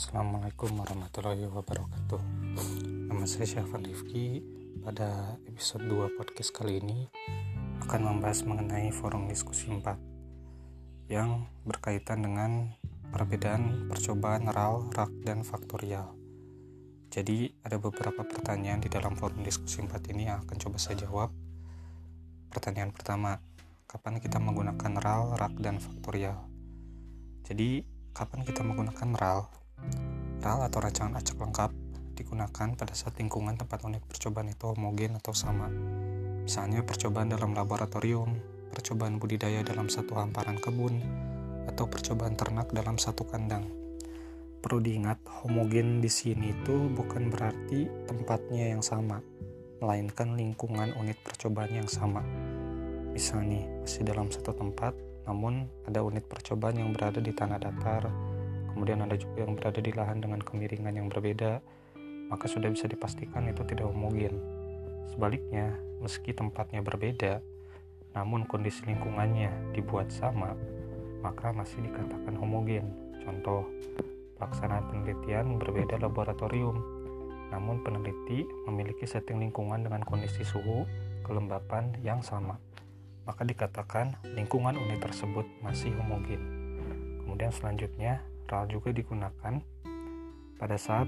Assalamualaikum warahmatullahi wabarakatuh Nama saya Syafan Rifki Pada episode 2 podcast kali ini Akan membahas mengenai forum diskusi 4 Yang berkaitan dengan Perbedaan percobaan RAL, RAK, dan faktorial Jadi ada beberapa pertanyaan di dalam forum diskusi 4 ini Yang akan coba saya jawab Pertanyaan pertama Kapan kita menggunakan RAL, RAK, dan faktorial? Jadi, kapan kita menggunakan RAL? RAL atau rancangan acak lengkap digunakan pada saat lingkungan tempat unit percobaan itu homogen atau sama. Misalnya percobaan dalam laboratorium, percobaan budidaya dalam satu hamparan kebun, atau percobaan ternak dalam satu kandang. Perlu diingat, homogen di sini itu bukan berarti tempatnya yang sama, melainkan lingkungan unit percobaan yang sama. Misalnya, masih dalam satu tempat, namun ada unit percobaan yang berada di tanah datar, kemudian ada juga yang berada di lahan dengan kemiringan yang berbeda, maka sudah bisa dipastikan itu tidak homogen. Sebaliknya, meski tempatnya berbeda, namun kondisi lingkungannya dibuat sama, maka masih dikatakan homogen. Contoh, pelaksanaan penelitian berbeda laboratorium, namun peneliti memiliki setting lingkungan dengan kondisi suhu, kelembapan yang sama. Maka dikatakan lingkungan unit tersebut masih homogen. Kemudian selanjutnya, RAL juga digunakan pada saat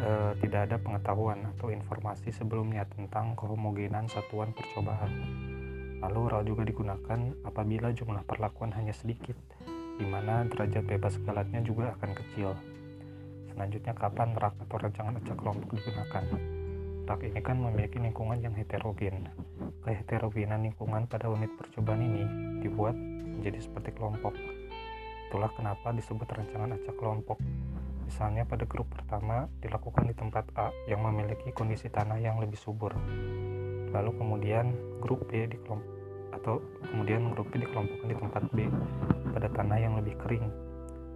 e, tidak ada pengetahuan atau informasi sebelumnya tentang kehomogenan satuan percobaan. Lalu RAL juga digunakan apabila jumlah perlakuan hanya sedikit, di mana derajat bebas galatnya juga akan kecil. Selanjutnya kapan rak atau rancangan acak kelompok digunakan? Rak ini kan memiliki lingkungan yang heterogen. Keheterogenan lingkungan pada unit percobaan ini dibuat menjadi seperti kelompok Itulah kenapa disebut rancangan acak kelompok. Misalnya pada grup pertama dilakukan di tempat A yang memiliki kondisi tanah yang lebih subur. Lalu kemudian grup B di atau kemudian grup B dikelompokkan di tempat B pada tanah yang lebih kering.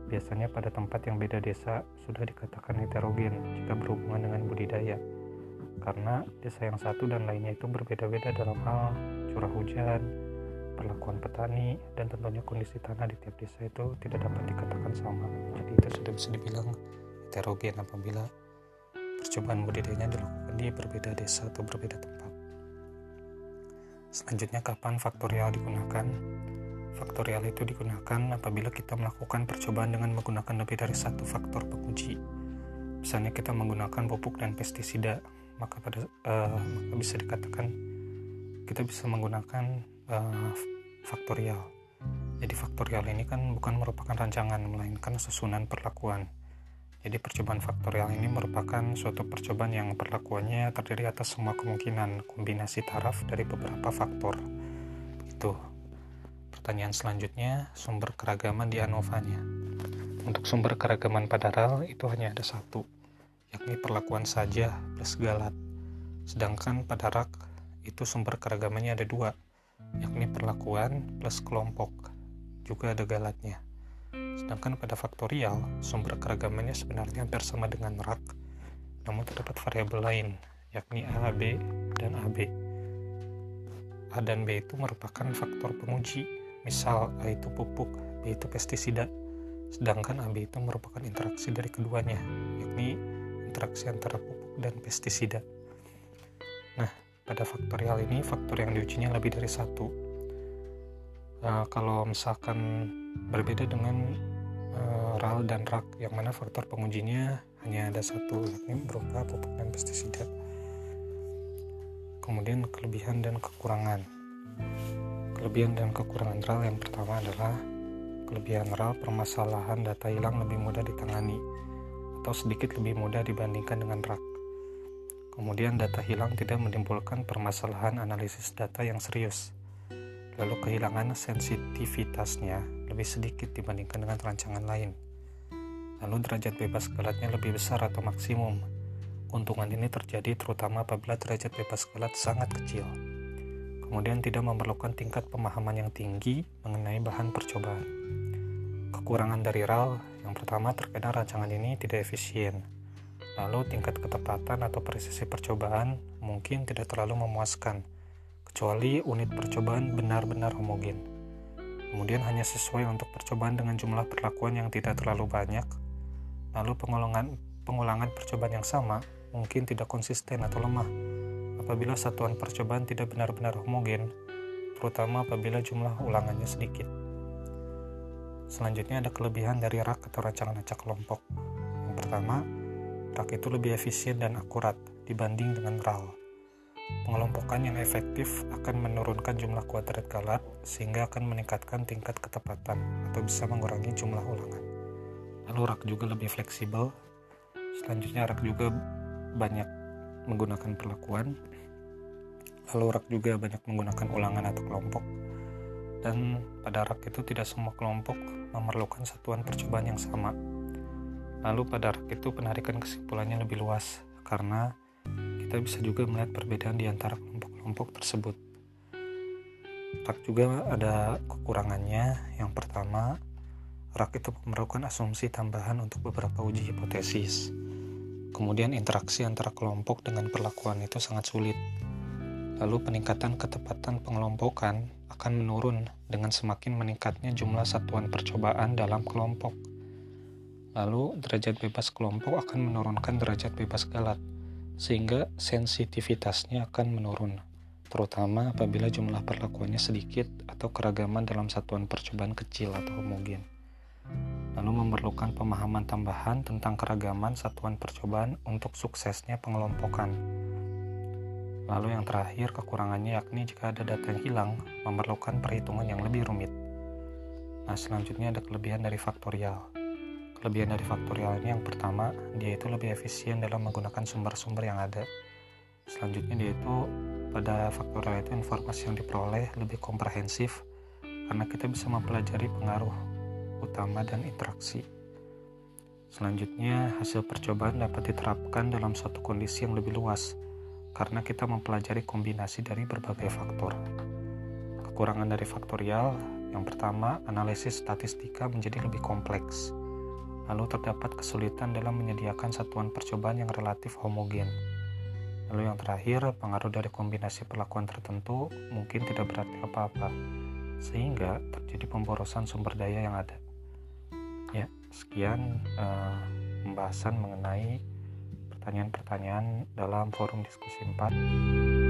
Biasanya pada tempat yang beda desa sudah dikatakan heterogen jika berhubungan dengan budidaya. Karena desa yang satu dan lainnya itu berbeda-beda dalam hal curah hujan, perlakuan petani dan tentunya kondisi tanah di tiap desa itu tidak dapat dikatakan sama. Jadi itu sudah bisa dibilang heterogen apabila percobaan budidayanya dilakukan di berbeda desa atau berbeda tempat. Selanjutnya kapan faktorial digunakan? Faktorial itu digunakan apabila kita melakukan percobaan dengan menggunakan lebih dari satu faktor penguji. Misalnya kita menggunakan pupuk dan pestisida maka pada uh, maka bisa dikatakan kita bisa menggunakan uh, faktorial. Jadi faktorial ini kan bukan merupakan rancangan melainkan susunan perlakuan. Jadi percobaan faktorial ini merupakan suatu percobaan yang perlakuannya terdiri atas semua kemungkinan kombinasi taraf dari beberapa faktor. Itu. Pertanyaan selanjutnya, sumber keragaman di ANOVA-nya. Untuk sumber keragaman pada RAL itu hanya ada satu, yakni perlakuan saja plus galat. Sedangkan pada RAK itu sumber keragamannya ada dua, yakni perlakuan plus kelompok, juga ada galatnya. Sedangkan pada faktorial, sumber keragamannya sebenarnya hampir sama dengan rak, namun terdapat variabel lain, yakni A, B, dan AB. A dan B itu merupakan faktor penguji, misal A itu pupuk, B itu pestisida, sedangkan AB itu merupakan interaksi dari keduanya, yakni interaksi antara pupuk dan pestisida. Nah, pada faktorial ini faktor yang diujinya lebih dari satu. Uh, kalau misalkan berbeda dengan uh, RAL dan RAK yang mana faktor pengujinya hanya ada satu yakni berupa pupuk dan pestisida. Kemudian kelebihan dan kekurangan. Kelebihan dan kekurangan RAL yang pertama adalah kelebihan RAL permasalahan data hilang lebih mudah ditangani atau sedikit lebih mudah dibandingkan dengan RAK Kemudian data hilang tidak menimbulkan permasalahan analisis data yang serius. Lalu kehilangan sensitivitasnya lebih sedikit dibandingkan dengan rancangan lain. Lalu derajat bebas galatnya lebih besar atau maksimum. Keuntungan ini terjadi terutama apabila derajat bebas galat sangat kecil. Kemudian tidak memerlukan tingkat pemahaman yang tinggi mengenai bahan percobaan. Kekurangan dari RAL yang pertama terkadang rancangan ini tidak efisien Lalu tingkat ketepatan atau presisi percobaan mungkin tidak terlalu memuaskan, kecuali unit percobaan benar-benar homogen. Kemudian hanya sesuai untuk percobaan dengan jumlah perlakuan yang tidak terlalu banyak. Lalu pengulangan pengulangan percobaan yang sama mungkin tidak konsisten atau lemah apabila satuan percobaan tidak benar-benar homogen, terutama apabila jumlah ulangannya sedikit. Selanjutnya ada kelebihan dari rak atau rancangan acak kelompok. Yang pertama, rak itu lebih efisien dan akurat dibanding dengan RAL. Pengelompokan yang efektif akan menurunkan jumlah kuadrat galat sehingga akan meningkatkan tingkat ketepatan atau bisa mengurangi jumlah ulangan. Lalu rak juga lebih fleksibel. Selanjutnya rak juga banyak menggunakan perlakuan. Lalu rak juga banyak menggunakan ulangan atau kelompok. Dan pada rak itu tidak semua kelompok memerlukan satuan percobaan yang sama. Lalu pada rak itu penarikan kesimpulannya lebih luas karena kita bisa juga melihat perbedaan di antara kelompok-kelompok tersebut. Rak juga ada kekurangannya. Yang pertama, rak itu memerlukan asumsi tambahan untuk beberapa uji hipotesis. Kemudian interaksi antara kelompok dengan perlakuan itu sangat sulit. Lalu peningkatan ketepatan pengelompokan akan menurun dengan semakin meningkatnya jumlah satuan percobaan dalam kelompok. Lalu derajat bebas kelompok akan menurunkan derajat bebas galat sehingga sensitivitasnya akan menurun, terutama apabila jumlah perlakuannya sedikit atau keragaman dalam satuan percobaan kecil atau homogen. Lalu memerlukan pemahaman tambahan tentang keragaman satuan percobaan untuk suksesnya pengelompokan. Lalu yang terakhir kekurangannya yakni jika ada data yang hilang, memerlukan perhitungan yang lebih rumit. Nah, selanjutnya ada kelebihan dari faktorial. Kelebihan dari faktorial ini yang pertama, dia itu lebih efisien dalam menggunakan sumber-sumber yang ada. Selanjutnya dia itu pada faktorial itu informasi yang diperoleh lebih komprehensif karena kita bisa mempelajari pengaruh utama dan interaksi. Selanjutnya, hasil percobaan dapat diterapkan dalam suatu kondisi yang lebih luas karena kita mempelajari kombinasi dari berbagai faktor. Kekurangan dari faktorial yang pertama, analisis statistika menjadi lebih kompleks Lalu terdapat kesulitan dalam menyediakan satuan percobaan yang relatif homogen. Lalu yang terakhir, pengaruh dari kombinasi perlakuan tertentu mungkin tidak berarti apa-apa, sehingga terjadi pemborosan sumber daya yang ada. Ya, sekian uh, pembahasan mengenai pertanyaan-pertanyaan dalam forum diskusi 4.